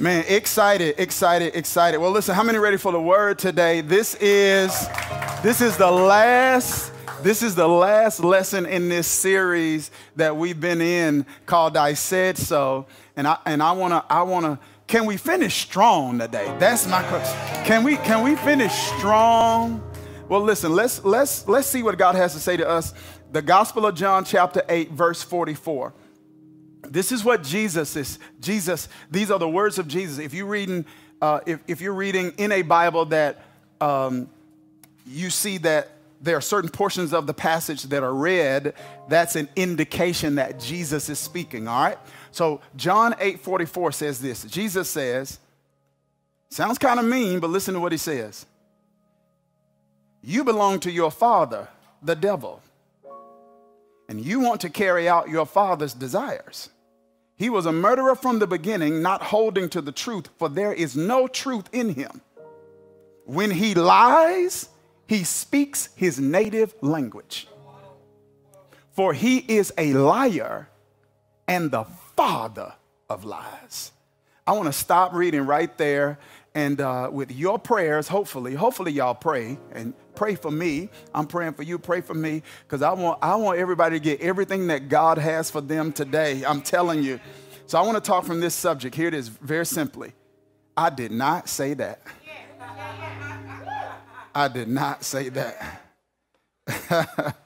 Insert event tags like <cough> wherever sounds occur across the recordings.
Man, excited, excited, excited. Well, listen, how many ready for the word today? This is this is the last this is the last lesson in this series that we've been in called I Said So. And I and I wanna I wanna can we finish strong today? That's my question. Can we can we finish strong? Well, listen, let's let's let's see what God has to say to us. The Gospel of John, chapter 8, verse 44. This is what Jesus is. Jesus, these are the words of Jesus. If you're reading, uh, if, if you're reading in a Bible that um, you see that there are certain portions of the passage that are read, that's an indication that Jesus is speaking, all right? So John 8 44 says this Jesus says, sounds kind of mean, but listen to what he says. You belong to your father, the devil, and you want to carry out your father's desires. He was a murderer from the beginning, not holding to the truth, for there is no truth in him. When he lies, he speaks his native language. For he is a liar and the father of lies. I want to stop reading right there and uh, with your prayers, hopefully, hopefully y'all pray and pray for me. I'm praying for you. Pray for me because I want I want everybody to get everything that God has for them today. I'm telling you. So I want to talk from this subject. Here it is, very simply. I did not say that. I did not say that. <laughs>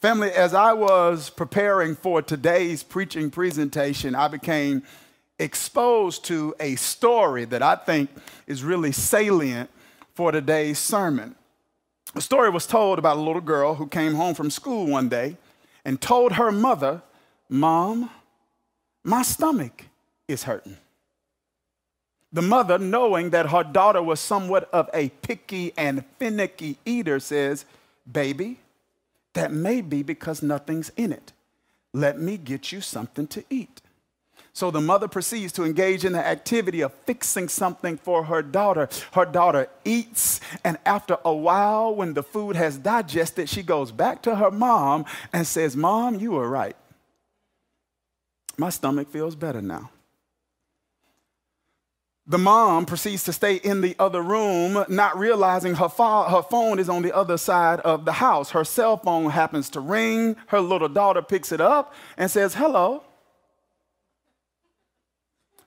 Family, as I was preparing for today's preaching presentation, I became exposed to a story that I think is really salient for today's sermon. A story was told about a little girl who came home from school one day and told her mother, Mom, my stomach is hurting. The mother, knowing that her daughter was somewhat of a picky and finicky eater, says, Baby, that may be because nothing's in it. Let me get you something to eat. So the mother proceeds to engage in the activity of fixing something for her daughter. Her daughter eats, and after a while, when the food has digested, she goes back to her mom and says, Mom, you were right. My stomach feels better now. The mom proceeds to stay in the other room, not realizing her, her phone is on the other side of the house. Her cell phone happens to ring. Her little daughter picks it up and says, Hello.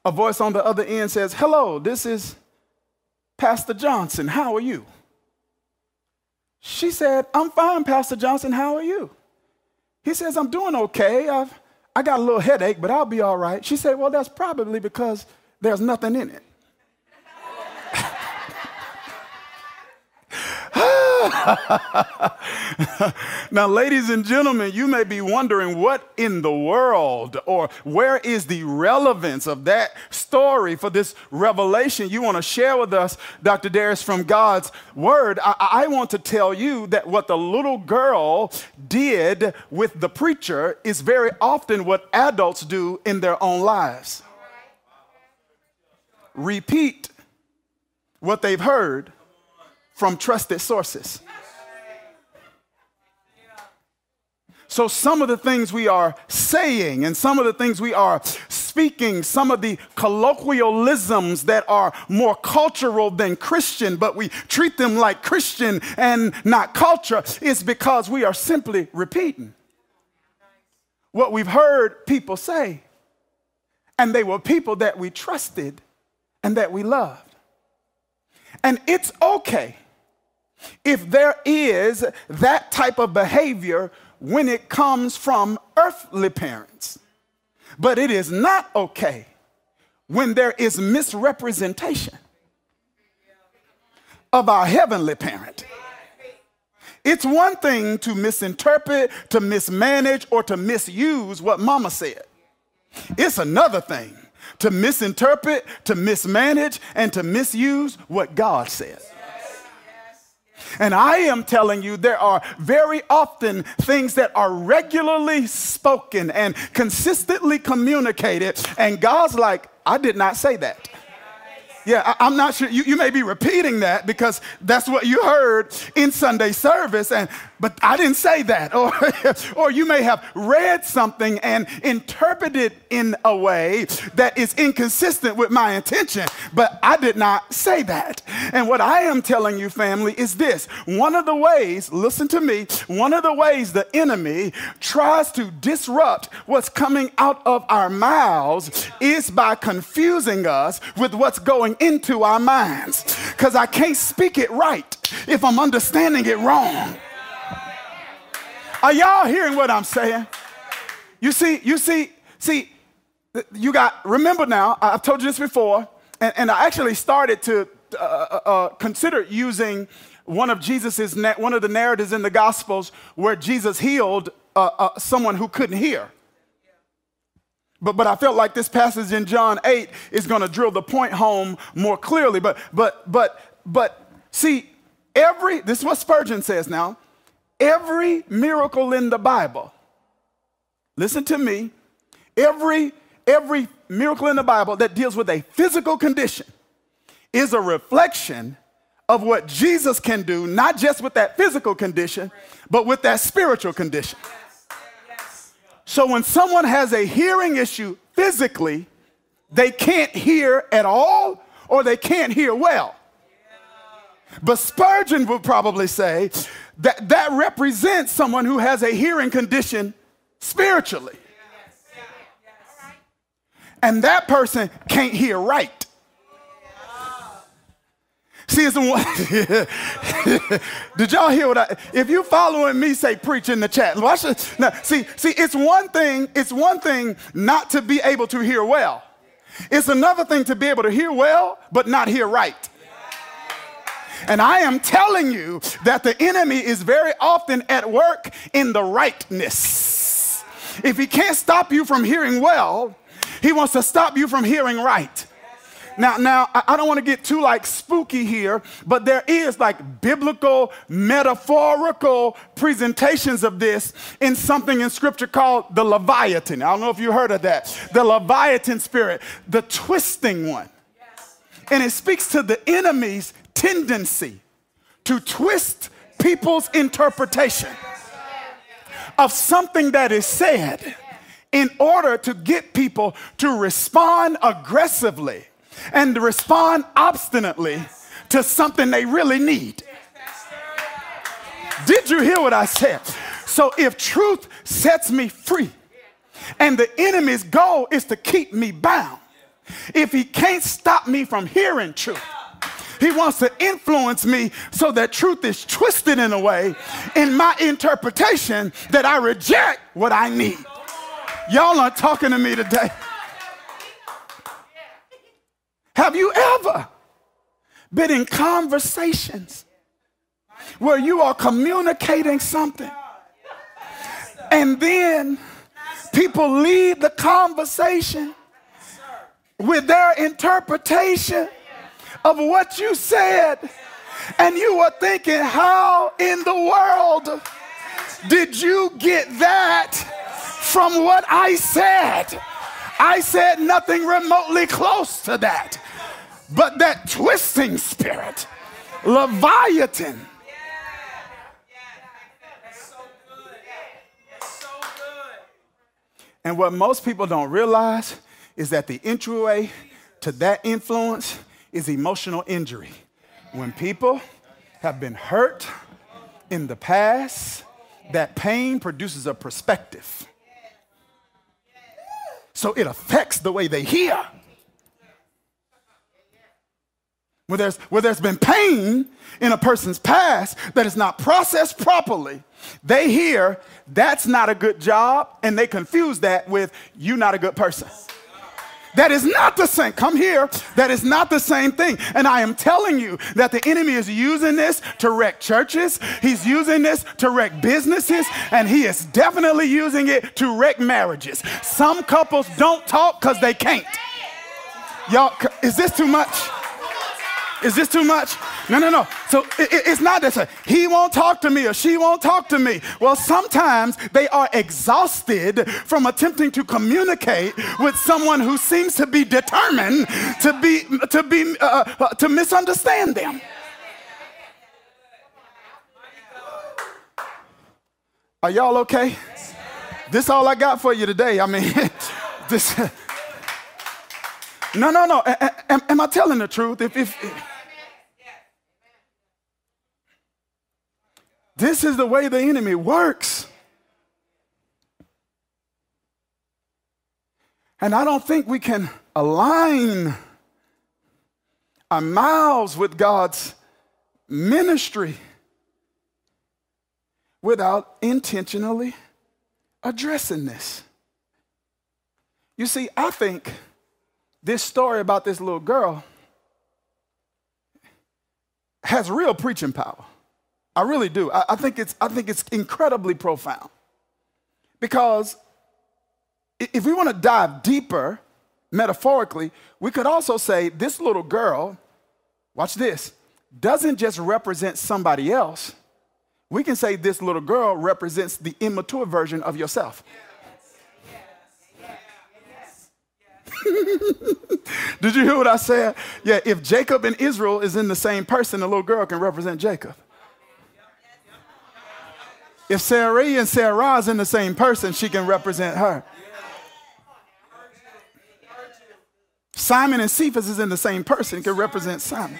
A voice on the other end says, Hello, this is Pastor Johnson. How are you? She said, I'm fine, Pastor Johnson. How are you? He says, I'm doing okay. I've, I got a little headache, but I'll be all right. She said, Well, that's probably because there's nothing in it. <laughs> now, ladies and gentlemen, you may be wondering what in the world or where is the relevance of that story for this revelation you want to share with us, Dr. Darius, from God's Word. I, I want to tell you that what the little girl did with the preacher is very often what adults do in their own lives. Repeat what they've heard from trusted sources. So, some of the things we are saying and some of the things we are speaking, some of the colloquialisms that are more cultural than Christian, but we treat them like Christian and not culture, is because we are simply repeating what we've heard people say. And they were people that we trusted and that we loved. And it's okay if there is that type of behavior when it comes from earthly parents. But it is not okay when there is misrepresentation of our heavenly parent. It's one thing to misinterpret, to mismanage, or to misuse what mama said. It's another thing to misinterpret, to mismanage, and to misuse what God says. And I am telling you, there are very often things that are regularly spoken and consistently communicated. And God's like, I did not say that. Yeah, I, am not sure. You, you may be repeating that because that's what you heard in Sunday service. And but I didn't say that. <laughs> Or, or you may have read something and interpreted it in a way that is inconsistent with my intention, but I did not say that. And what I am telling you, family, is this one of the ways, listen to me, one of the ways the enemy tries to disrupt what's coming out of our mouths is by confusing us with what's going into our minds. Because I can't speak it right if I'm understanding it wrong. Are y'all hearing what I'm saying? You see, you see, see, you got, remember now, I've told you this before, and, and I actually started to uh, uh, uh consider using one of Jesus's, one of the narratives in the Gospels where Jesus healed uh, uh, someone who couldn't hear. But, but I felt like this passage in John 8 is going to drill the point home more clearly. But, but, but, but see, every, this is what Spurgeon says now, every miracle in the Bible, listen to me, every, every miracle in the Bible that deals with a physical condition is a reflection of what Jesus can do, not just with that physical condition, but with that spiritual condition. So when someone has a hearing issue physically, they can't hear at all or they can't hear well. But Spurgeon would probably say that that represents someone who has a hearing condition spiritually. And that person can't hear right. See, it's one. <laughs> Did y'all hear what I? If you following me, say preach in the chat. Watch this. Now, see, see, it's one thing. It's one thing not to be able to hear well. It's another thing to be able to hear well, but not hear right. And I am telling you that the enemy is very often at work in the rightness. If he can't stop you from hearing well, he wants to stop you from hearing right. Now, now I don't want to get too like spooky here, but there is like biblical, metaphorical presentations of this in something in scripture called the Leviathan. I don't know if you heard of that. The Leviathan spirit, the twisting one. And it speaks to the enemy's tendency to twist people's interpretation of something that is said in order to get people to respond aggressively and respond obstinately to something they really need. Did you hear what I said? So if truth sets me free and the enemy's goal is to keep me bound, if he can't stop me from hearing truth, he wants to influence me so that truth is twisted in a way in my interpretation that I reject what I need. Y'all aren't talking to me today. Have you ever been in conversations where you are communicating something and then people leave the conversation with their interpretation of what you said and you were thinking, how in the world did you get that from what I said? I said nothing remotely close to that. But that twisting spirit, Leviathan, And what most people don't realize is that the entryway to that influence is emotional injury. When people have been hurt in the past, that pain produces a perspective. So it affects the way they hear. Where there's, where there's been pain in a person's past that is not processed properly, they hear that's not a good job, and they confuse that with you not a good person. That is not the same. Come here. That is not the same thing. And I am telling you that the enemy is using this to wreck churches. He's using this to wreck businesses. And he is definitely using it to wreck marriages. Some couples don't talk because they can't. Y'all, is this too much? Is this too much? No, no, no. So it, it's not that he won't talk to me or she won't talk to me. Well, sometimes they are exhausted from attempting to communicate with someone who seems to be determined to be to be uh, uh, to misunderstand them. Are y'all okay? This all I got for you today. I mean, <laughs> this. <laughs> No, no, no. Am, am, I telling the truth? If, if, this is the way the enemy works. And I don't think we can align our mouths with God's ministry without intentionally addressing this. You see, I think this story about this little girl has real preaching power. I really do. I, I, think, it's, I think it's incredibly profound. Because if we want to dive deeper, metaphorically, we could also say this little girl, watch this, doesn't just represent somebody else. We can say this little girl represents the immature version of yourself. <laughs> Did you hear what I said? Yeah, if Jacob and Israel is in the same person, the little girl can represent Jacob. If Sarai and Sarah is in the same person, she can represent her. Simon and Cephas is in the same person, it can represent Simon.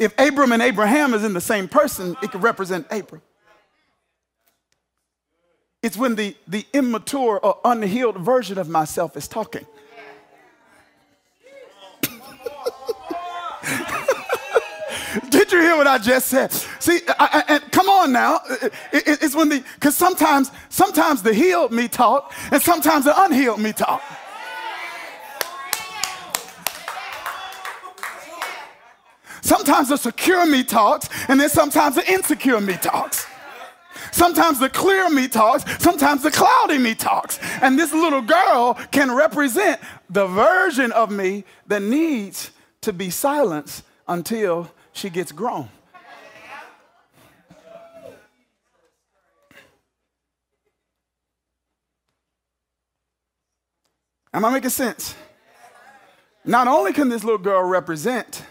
If Abram and Abraham is in the same person, it can represent Abram. It's when the, the immature or unhealed version of myself is talking. Did you hear what I just said? See, I, I, come on now. It, it, it's when the, because sometimes, sometimes the healed me talk and sometimes the unhealed me talk. Sometimes the secure me talks, and then sometimes the insecure me talks. Sometimes the clear me talks, sometimes the cloudy me talks. And this little girl can represent the version of me that needs to be silenced until she gets grown. Am I making sense? Not only can this little girl represent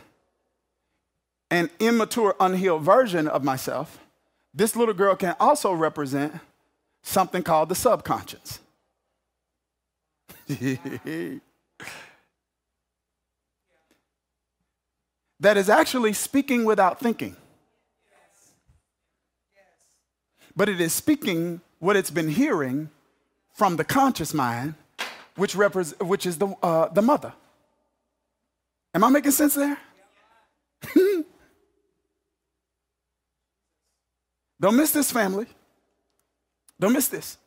an immature, unhealed version of myself, this little girl can also represent something called the subconscious. <laughs> that is actually speaking without thinking. But it is speaking what it's been hearing from the conscious mind, which, repre- which is the, uh, the mother. Am I making sense there? <laughs> Don't miss this, family. Don't miss this.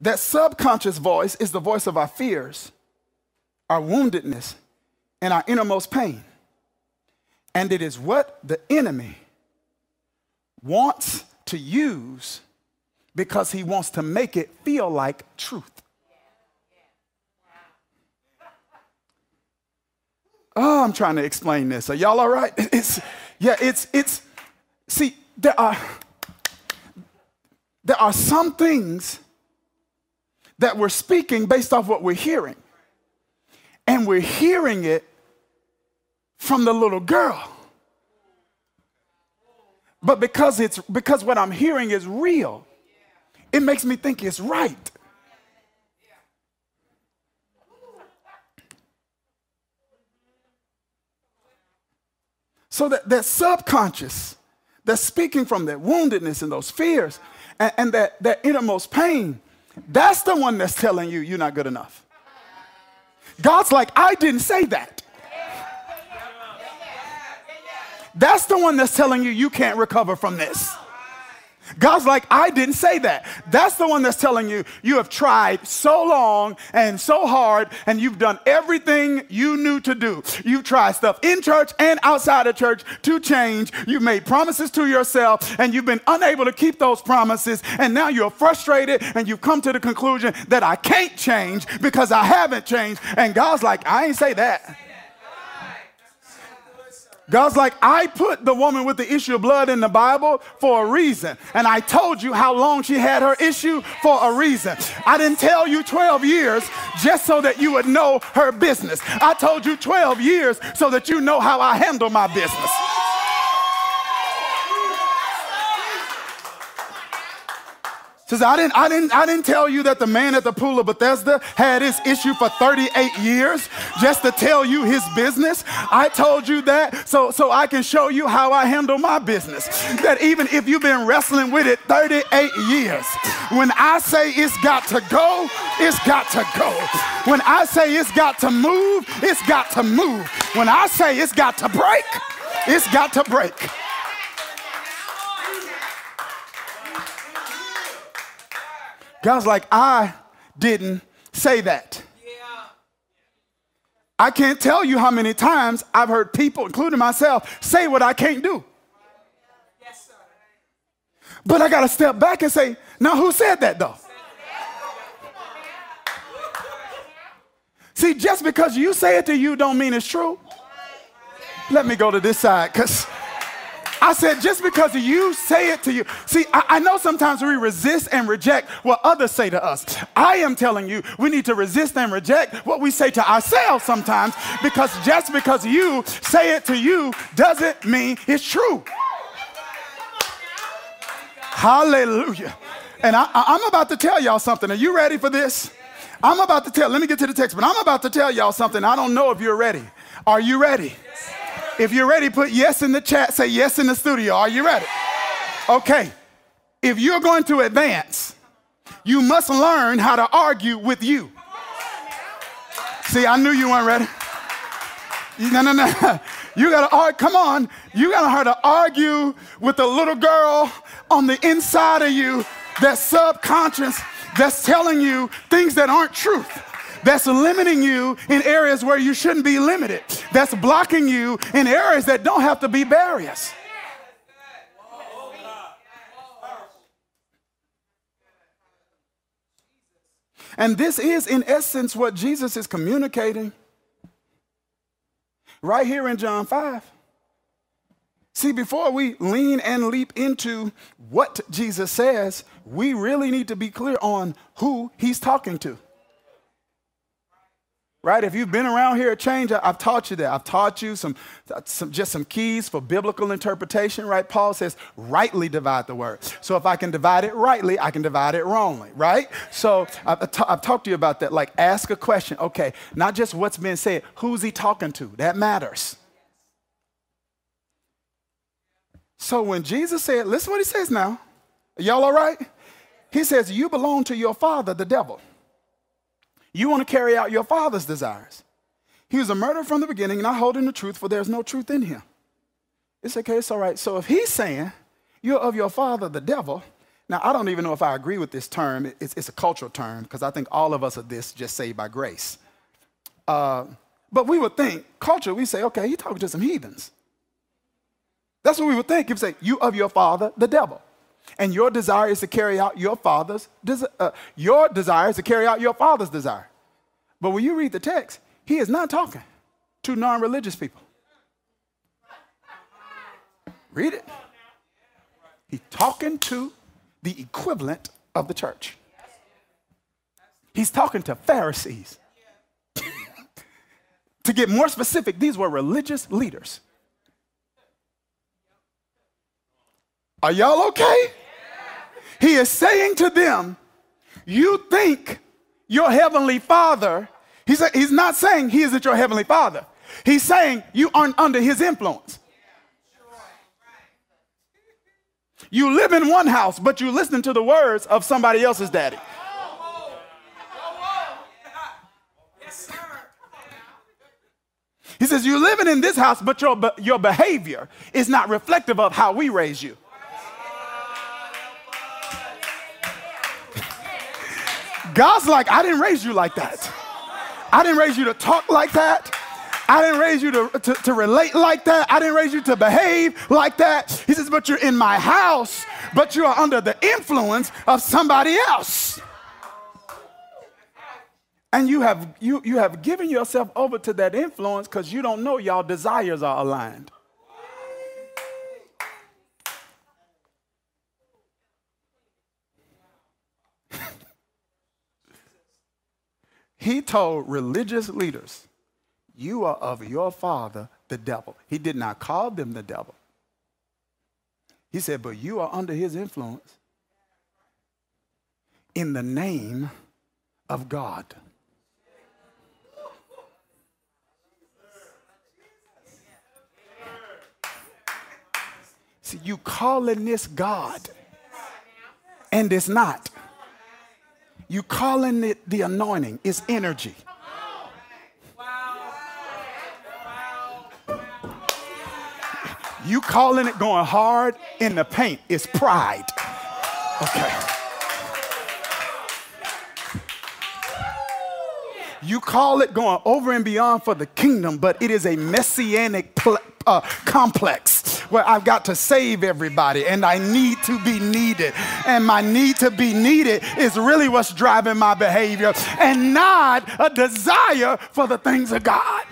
That subconscious voice is the voice of our fears, our woundedness, and our innermost pain. And it is what the enemy wants to use because he wants to make it feel like truth. Oh, I'm trying to explain this. Are y'all all right? <laughs> It's, yeah, it's, it's, See, there are, there are some things that we're speaking based off what we're hearing. And we're hearing it from the little girl. But because it's because what I'm hearing is real, it makes me think it's right. So that that subconscious that's speaking from that woundedness and those fears and, and that, that innermost pain, that's the one that's telling you you're not good enough. God's like, I didn't say that. That's the one that's telling you you can't recover from this. God's like, I didn't say that. That's the one that's telling you you have tried so long and so hard and you've done everything you knew to do. You've tried stuff in church and outside of church to change. You've made promises to yourself and you've been unable to keep those promises. And now you're frustrated and you've come to the conclusion that I can't change because I haven't changed. And God's like, I ain't say that. God's like, I put the woman with the issue of blood in the Bible for a reason. And I told you how long she had her issue for a reason. I didn't tell you 12 years just so that you would know her business. I told you 12 years so that you know how I handle my business. Says, I didn't, I didn't, I didn't tell you that the man at the pool of Bethesda had his issue for 38 years just to tell you his business. I told you that so, so I can show you how I handle my business. That even if you've been wrestling with it 38 years, when I say it's got to go, it's got to go. When I say it's got to move, it's got to move. When I say it's got to break, it's got to break. God's like, I didn't say that. I can't tell you how many times I've heard people, including myself, say what I can't do. But I got to step back and say, now who said that though? See, just because you say it to you don't mean it's true. Let me go to this side because I said, just because you say it to you. See, I, I, know sometimes we resist and reject what others say to us. I am telling you, we need to resist and reject what we say to ourselves sometimes because just because you say it to you doesn't mean it's true. Hallelujah. And I, I'm about to tell y'all something. Are you ready for this? I'm about to tell, let me get to the text, but I'm about to tell y'all something. I don't know if you're ready. Are you ready? If you're ready, put yes in the chat. Say yes in the studio. Are you ready? Okay. If you're going to advance, you must learn how to argue with you. See, I knew you weren't ready. No, no, no. <laughs> You gotta argue. Come on. You gotta learn to argue with the little girl on the inside of you that subconscious, that's telling you things that aren't truth that's limiting you in areas where you shouldn't be limited, that's blocking you in areas that don't have to be barriers. And this is, in essence, what Jesus is communicating right here in John 5. See, before we lean and leap into what Jesus says, we really need to be clear on who he's talking to right? If you've been around here at Change, I've taught you that. I've taught you some, some, just some keys for biblical interpretation, right? Paul says, rightly divide the word. So if I can divide it rightly, I can divide it wrongly, right? So I've, I've talked to you about that. Like, ask a question. Okay, not just what's been said, who's he talking to? That matters. So when Jesus said, listen what he says now. Y'all all right? He says, You belong to your father, the devil. You want to carry out your father's desires. He was a murderer from the beginning, not holding the truth, for there's no truth in him. It's okay, it's all right. So if he's saying you're of your father, the devil, now I don't even know if I agree with this term. It's, it's a cultural term because I think all of us are this just saved by grace. Uh, but we would think, culture, we say, okay, he's talking to some heathens. That's what we would think if say, you of your father, the devil and your desire is to carry out your father's uh, your desire is to carry out your father's desire. But when you read the text, he is not talking to non-religious people. Read it. He's talking to the equivalent of the church. He's talking to Pharisees. <laughs> to get more specific, these were religious leaders. Are y'all okay? He is saying to them, You think your heavenly father, he's, he's not saying he isn't your heavenly father. He's saying you aren't under his influence. You live in one house, but you listen to the words of somebody else's daddy. He says, You're living in this house, but your, your behavior is not reflective of how we raise you. God's like, I didn't raise you like that. I didn't raise you to talk like that. I didn't raise you to, to, to, relate like that. I didn't raise you to behave like that. He says, but you're in my house, but you are under the influence of somebody else. And you have, you, you have given yourself over to that influence because you don't know y'all desires are aligned. He told religious leaders, You are of your father, the devil. He did not call them the devil. He said, But you are under his influence. in the name of God. See, you calling this God, and it's not. You calling it the anointing, it's energy. You calling it going hard in the paint is pride. Okay. You call it going over and beyond for the kingdom, but it is a messianic pl- uh, complex where I've got to save everybody and I need to be needed. And my need to be needed is really what's driving my behavior and not a desire for the things of God.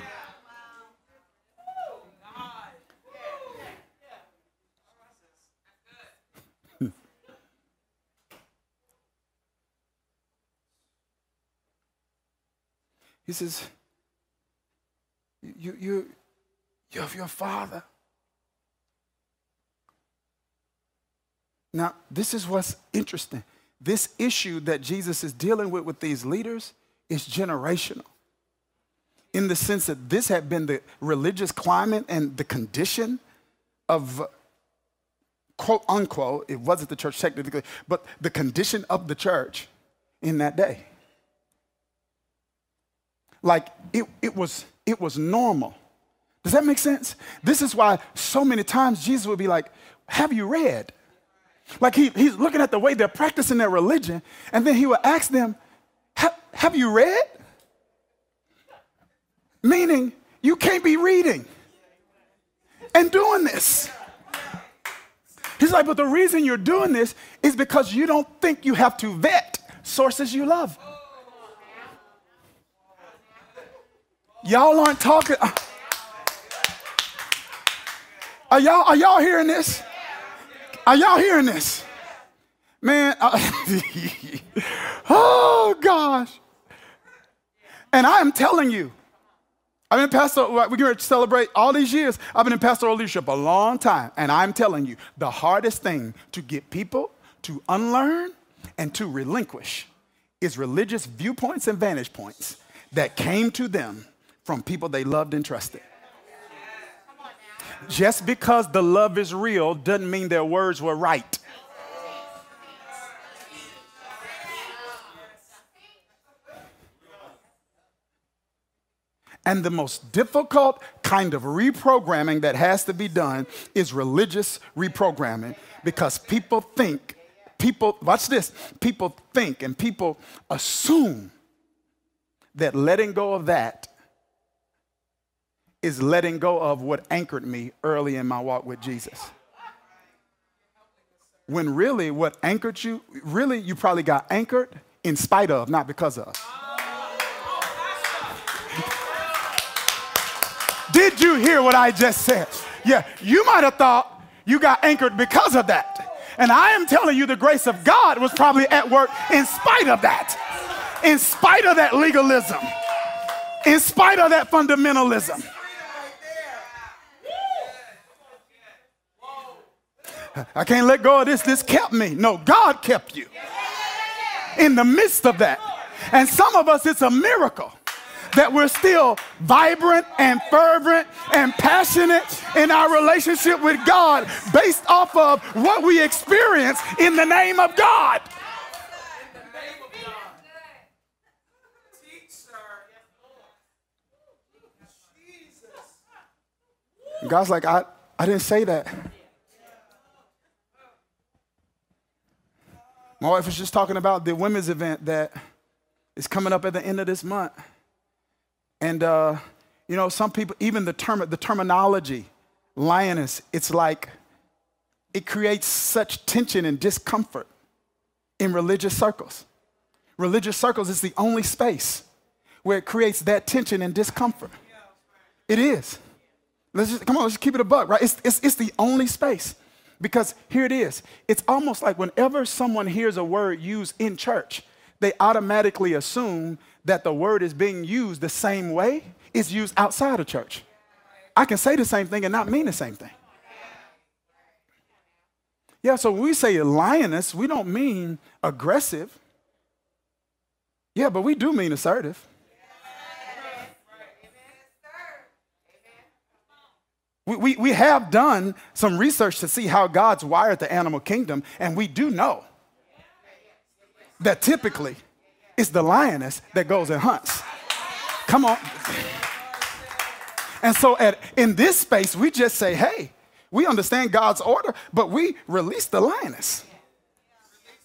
<laughs> He says, you, you, you have your father. Now, this is what's interesting. This issue that Jesus is dealing with with these leaders is generational. In the sense that this had been the religious climate and the condition of, quote unquote, it wasn't the church technically, but the condition of the church in that day. Like it, it, was, it was normal. Does that make sense? This is why so many times Jesus would be like, Have you read? Like he, he's looking at the way they're practicing their religion, and then he will ask them, Have you read? Meaning, you can't be reading and doing this. He's like, But the reason you're doing this is because you don't think you have to vet sources you love. Y'all aren't talking. Uh, are y'all, are y'all hearing this? Are y'all hearing this? Man, uh, <laughs> oh gosh. And I am telling you, I've been pastor, we're going to celebrate all these years. I've been in pastoral leadership a long time. And I'm telling you, the hardest thing to get people to unlearn and to relinquish is religious viewpoints and vantage points that came to them from people they loved and trusted. Just because the love is real doesn't mean their words were right. And the most difficult kind of reprogramming that has to be done is religious reprogramming because people think, people, watch this, people think and people assume that letting go of that is letting go of what anchored me early in my walk with Jesus. When really what anchored you, really you probably got anchored in spite of, not because of. Did you hear what I just said? Yeah, you might have thought you got anchored because of that. And I am telling you, the grace of God was probably at work in spite of that, in spite of that legalism, in spite of that fundamentalism. I can't let go of this. This kept me. No, God kept you in the midst of that. And some of us, it's a miracle that we're still vibrant and fervent and passionate in our relationship with God based off of what we experience in the name of God. God's like, I, I didn't say that. My wife was just talking about the women's event that is coming up at the end of this month. And, uh, you know, some people, even the, term, the terminology, lioness, it's like it creates such tension and discomfort in religious circles. Religious circles is the only space where it creates that tension and discomfort. It is. Let's just, come on, let's just keep it a buck, right? It's, it's, it's the only space. Because here it is it's almost like whenever someone hears a word used in church, they automatically assume that the word is being used the same way it's used outside of church. I can say the same thing and not mean the same thing. Yeah, so when we say lioness, we don't mean aggressive. Yeah, but we do mean assertive. We, we, we have done some research to see how God's wired the animal kingdom, and we do know that typically it's the lioness that goes and hunts. Come on. And so at, in this space, we just say, hey, we understand God's order, but we release the lioness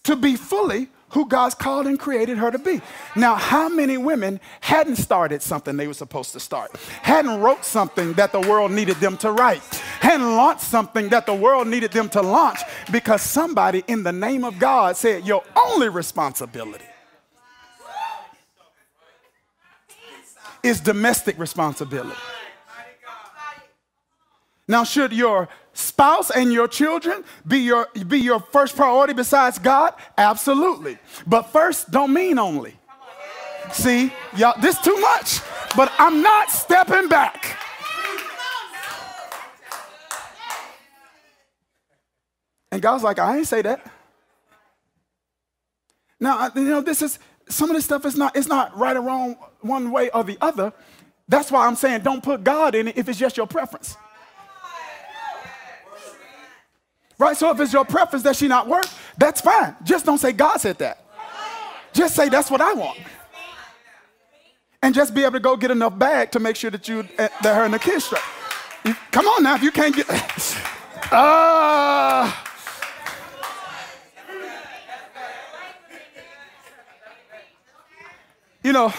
to be fully who God's called and created her to be. Now, how many women hadn't started something they were supposed to start? Hadn't wrote something that the world needed them to write? Hadn't launched something that the world needed them to launch because somebody in the name of God said, Your only responsibility is domestic responsibility. Now, should your spouse and your children be your, be your first priority besides God? Absolutely. But first don't mean only. See, y'all, this too much. But I'm not stepping back. And God's like, I ain't say that. Now, you know, this is some of this stuff is not, it's not right or wrong one way or the other. That's why I'm saying don't put God in it if it's just your preference. Right? So if it's your preference that she not work, that's fine. Just don't say God said that. Just say that's what I want. And just be able to go get enough bag to make sure that you eh, that her and the kids straight. Come on now, if you can't get <laughs> uh, you know,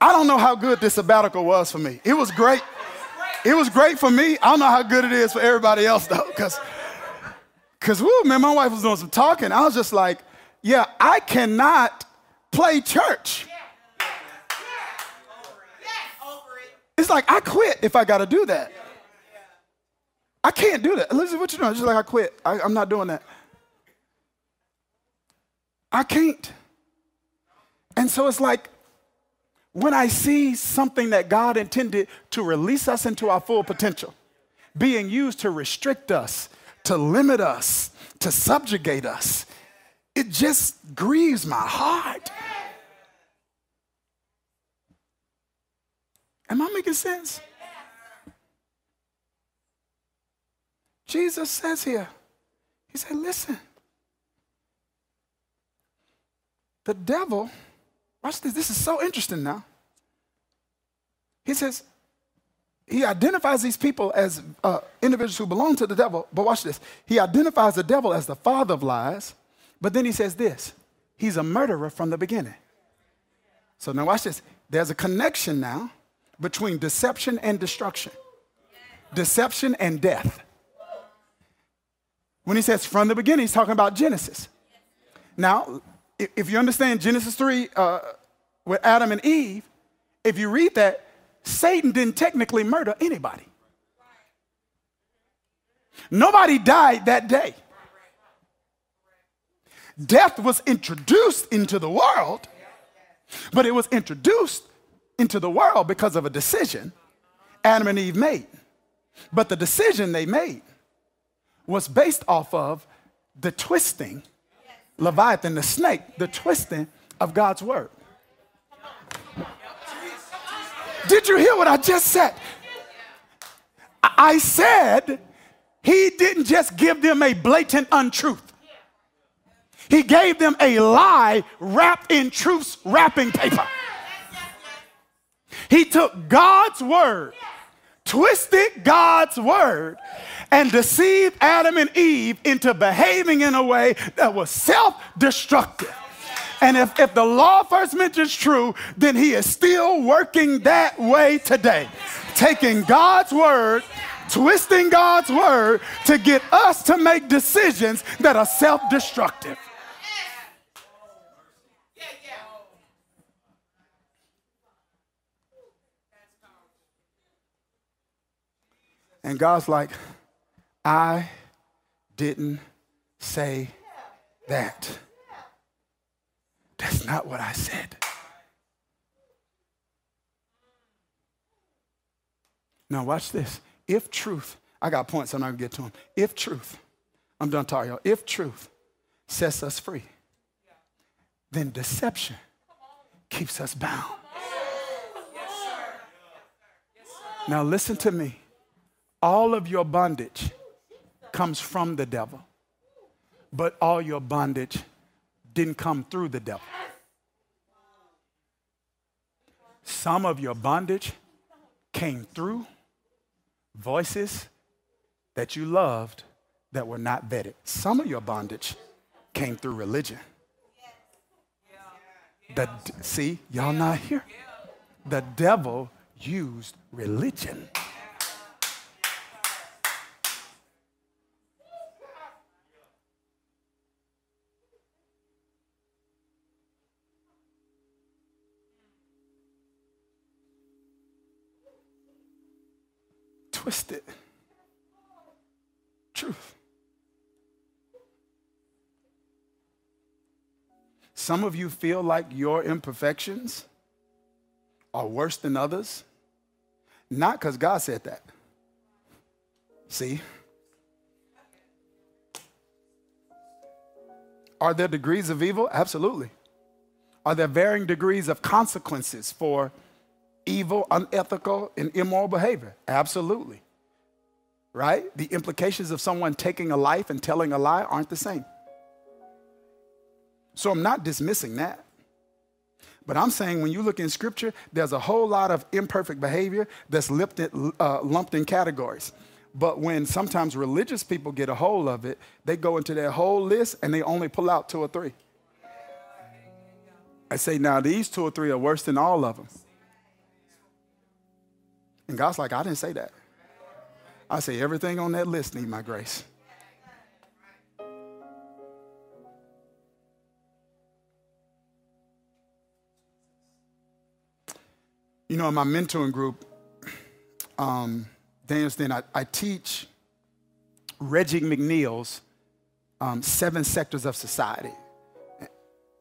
I don't know how good this sabbatical was for me. It was great. It was great for me. I don't know how good it is for everybody else though, because because, whoo, man, my wife was doing some talking. I was just like, yeah, I cannot play church. It's like I quit if I got to do that. I can't do that. Listen, what you doing? Just like I quit. I, I'm not doing that. I can't. And so it's like when I see something that God intended to release us into our full potential being used to restrict us, to limit us, to subjugate us. It just grieves my heart. Am I making sense? Jesus says here, He said, listen, the devil, watch this, this is so interesting now. He says, he identifies these people as uh, individuals who belong to the devil. But watch this. He identifies the devil as the father of lies. But then he says this he's a murderer from the beginning. So now watch this. There's a connection now between deception and destruction, deception and death. When he says from the beginning, he's talking about Genesis. Now, if you understand Genesis 3 uh, with Adam and Eve, if you read that, Satan didn't technically murder anybody. Nobody died that day. Death was introduced into the world, but it was introduced into the world because of a decision Adam and Eve made. But the decision they made was based off of the twisting, Leviathan, the snake, the twisting of God's word. Did you hear what I just said? I said he didn't just give them a blatant untruth. He gave them a lie wrapped in truth's wrapping paper. He took God's word, twisted God's word, and deceived Adam and Eve into behaving in a way that was self destructive. And if, if the law first mentions true, then he is still working that way today. Taking God's word, twisting God's word to get us to make decisions that are self destructive. And God's like, I didn't say that. That's not what I said. Now, watch this. If truth, I got points, I'm not gonna get to them. If truth, I'm done talking, y'all. If truth sets us free, then deception keeps us bound. Now, listen to me. All of your bondage comes from the devil, but all your bondage didn't come through the devil. Some of your bondage came through voices that you loved that were not vetted. Some of your bondage came through religion. The, see, y'all not here. The devil used religion. Twisted truth. Some of you feel like your imperfections are worse than others, not because God said that. See? Are there degrees of evil? Absolutely. Are there varying degrees of consequences for evil, unethical, and immoral behavior? Absolutely. Right? The implications of someone taking a life and telling a lie aren't the same. So I'm not dismissing that. But I'm saying when you look in scripture, there's a whole lot of imperfect behavior that's lumped in, uh, lumped in categories. But when sometimes religious people get a hold of it, they go into their whole list and they only pull out two or three. I say, now these two or three are worse than all of them. And God's like, I didn't say that. I say, everything on that list need my grace. You know, in my mentoring group, um, Den, I, I teach Reggie McNeal's um, Seven Sectors of Society.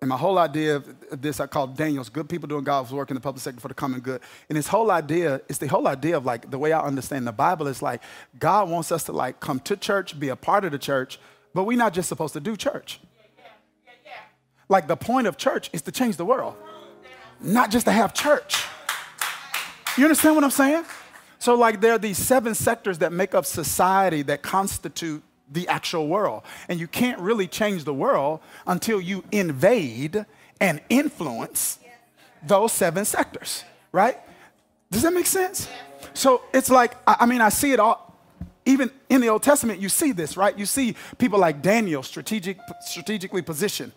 And my whole idea of this, I call Daniel's Good People Doing God's Work in the Public Sector for the Common Good. And his whole idea is the whole idea of like the way I understand the Bible is like God wants us to like come to church, be a part of the church, but we're not just supposed to do church. Like the point of church is to change the world, not just to have church. You understand what I'm saying? So, like, there are these seven sectors that make up society that constitute the actual world. And you can't really change the world until you invade and influence those seven sectors, right? Does that make sense? So it's like, I mean, I see it all. Even in the Old Testament, you see this, right? You see people like Daniel strategic, strategically positioned.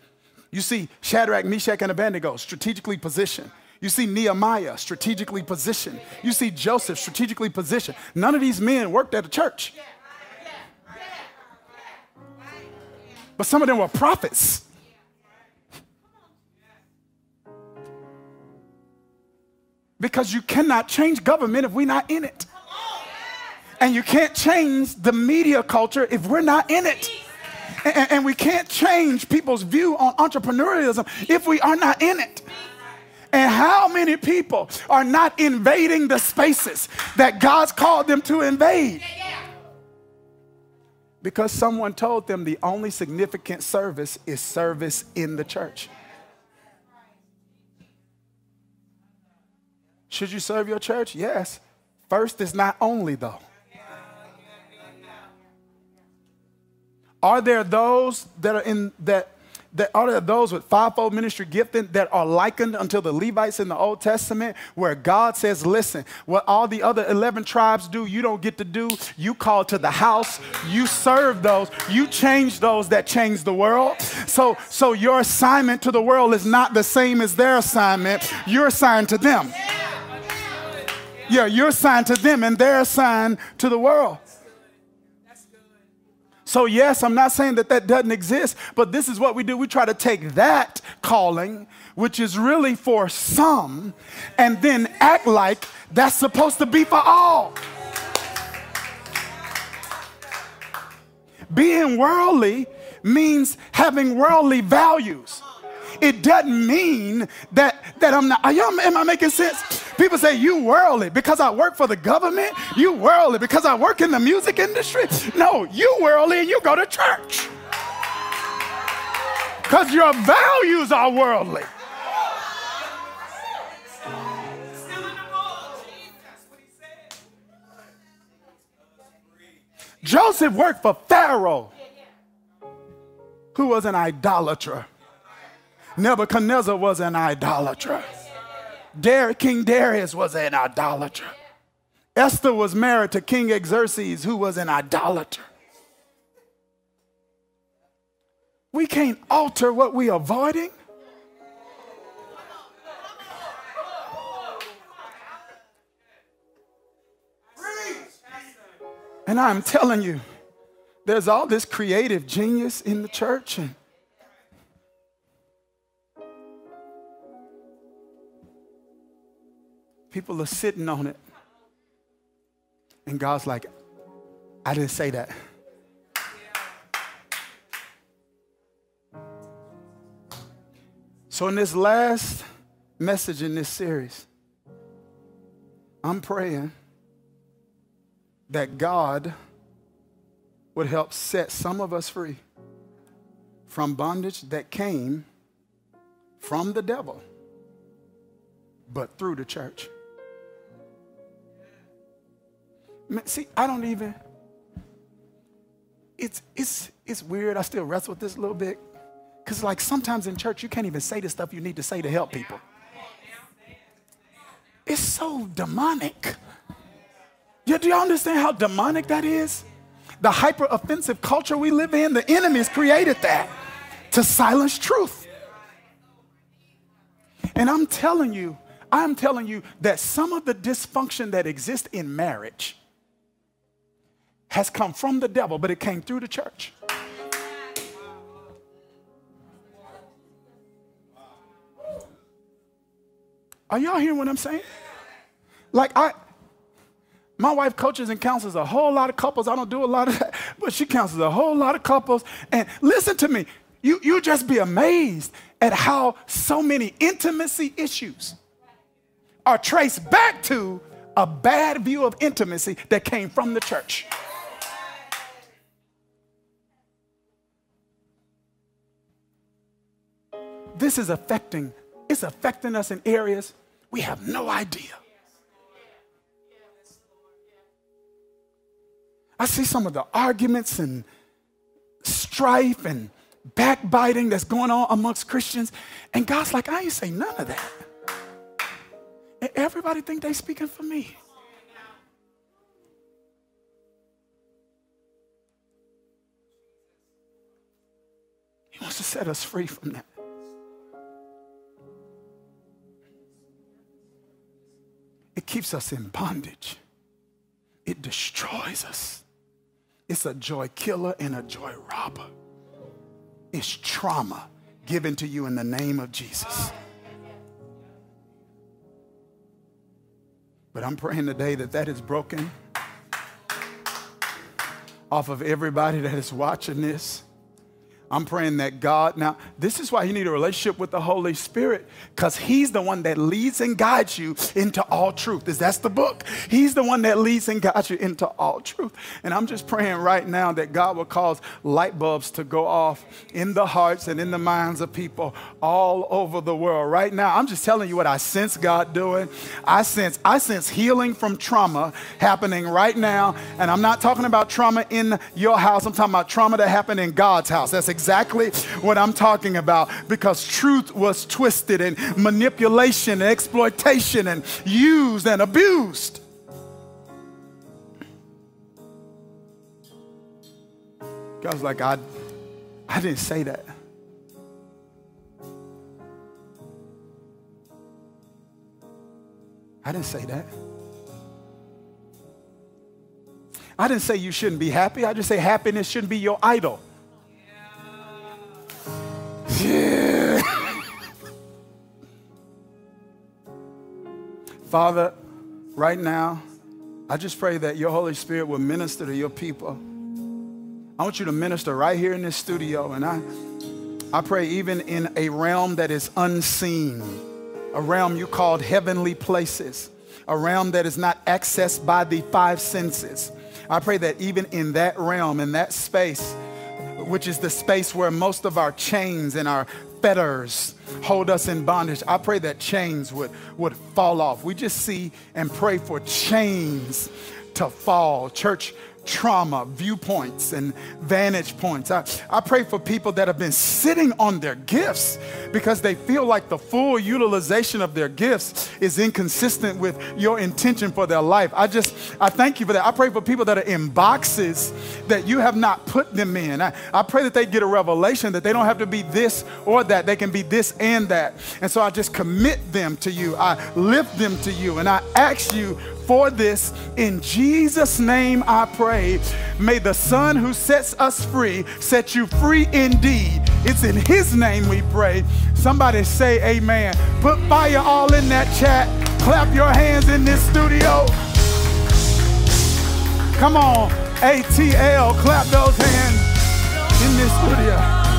You see Shadrach, Meshach, and Abednego strategically positioned. You see Nehemiah strategically positioned. You see Joseph strategically positioned. None of these men worked at a church. But some of them were prophets. Because you cannot change government if we're not in it. And you can't change the media culture if we're not in it. And, and we can't change people's view on entrepreneurialism if we are not in it. And how many people are not invading the spaces that God's called them to invade? Because someone told them the only significant service is service in the church. Should you serve your church? Yes. First is not only, though. Are there those that are in that that are those with fivefold ministry gifting that are likened unto the Levites in the Old Testament, where God says, Listen, what all the other 11 tribes do, you don't get to do. You call to the house, you serve those, you change those that change the world. So, so your assignment to the world is not the same as their assignment. You're assigned to them. Yeah, you're assigned to them, and they're assigned to the world. So, yes, I'm not saying that that doesn't exist, but this is what we do. We try to take that calling, which is really for some, and then act like that's supposed to be for all. Being worldly means having worldly values. It doesn't mean that, that I'm not. Am I making sense? People say, You worldly because I work for the government. You worldly because I work in the music industry. No, you worldly and you go to church because your values are worldly. Joseph worked for Pharaoh, who was an idolater. Nebuchadnezzar was an idolater. Dar- King Darius was an idolater. Esther was married to King Xerxes, who was an idolater. We can't alter what we're avoiding. And I'm telling you, there's all this creative genius in the church and people are sitting on it. And God's like, I didn't say that. So, in this last message in this series, I'm praying that God would help set some of us free from bondage that came from the devil, but through the church. See, I don't even. It's it's it's weird. I still wrestle with this a little bit. Because, like, sometimes in church, you can't even say the stuff you need to say to help people. It's so demonic. You, do y'all understand how demonic that is? The hyper offensive culture we live in, the enemies created that to silence truth. And I'm telling you, I'm telling you that some of the dysfunction that exists in marriage has come from the devil, but it came through the church. Are y'all hearing what I'm saying? Like I my wife coaches and counsels a whole lot of couples. I don't do a lot of that, <laughs> but she counsels a whole lot of couples. And listen to me, you you just be amazed at how so many intimacy issues are traced back to a bad view of intimacy that came from the church. This is affecting, it's affecting us in areas we have no idea. I see some of the arguments and strife and backbiting that's going on amongst Christians, and God's like, I ain't say none of that. And everybody think they speaking for me. He wants to set us free from that. It keeps us in bondage. It destroys us. It's a joy killer and a joy robber. It's trauma given to you in the name of Jesus. But I'm praying today that that is broken off of everybody that is watching this. I'm praying that God, now, this is why you need a relationship with the Holy Spirit, because He's the one that leads and guides you into all truth. Is That's the book. He's the one that leads and guides you into all truth. And I'm just praying right now that God will cause light bulbs to go off in the hearts and in the minds of people all over the world. Right now, I'm just telling you what I sense God doing. I sense, I sense healing from trauma happening right now. And I'm not talking about trauma in your house, I'm talking about trauma that happened in God's house. That's exactly what I'm talking about because truth was twisted and manipulation and exploitation and used and abused. God's like, I, I didn't say that. I didn't say that. I didn't say you shouldn't be happy. I just say happiness shouldn't be your idol. Father, right now, I just pray that your Holy Spirit will minister to your people. I want you to minister right here in this studio. And I, I pray, even in a realm that is unseen, a realm you called heavenly places, a realm that is not accessed by the five senses. I pray that even in that realm, in that space, which is the space where most of our chains and our fetters hold us in bondage. I pray that chains would, would fall off. We just see and pray for chains to fall. Church, trauma viewpoints and vantage points. I, I pray for people that have been sitting on their gifts because they feel like the full utilization of their gifts is inconsistent with your intention for their life. I just, I thank you for that. I pray for people that are in boxes that you have not put them in. I, I pray that they get a revelation that they don't have to be this or that, they can be this and that. And so I just commit them to you. I lift them to you and I ask you for this. In Jesus' name I pray. May the Son who sets us free set you free indeed. It's in His name we pray. Somebody say amen. Put fire all in that chat. Clap your hands in this studio. Come on, ATL, clap those hands in this studio.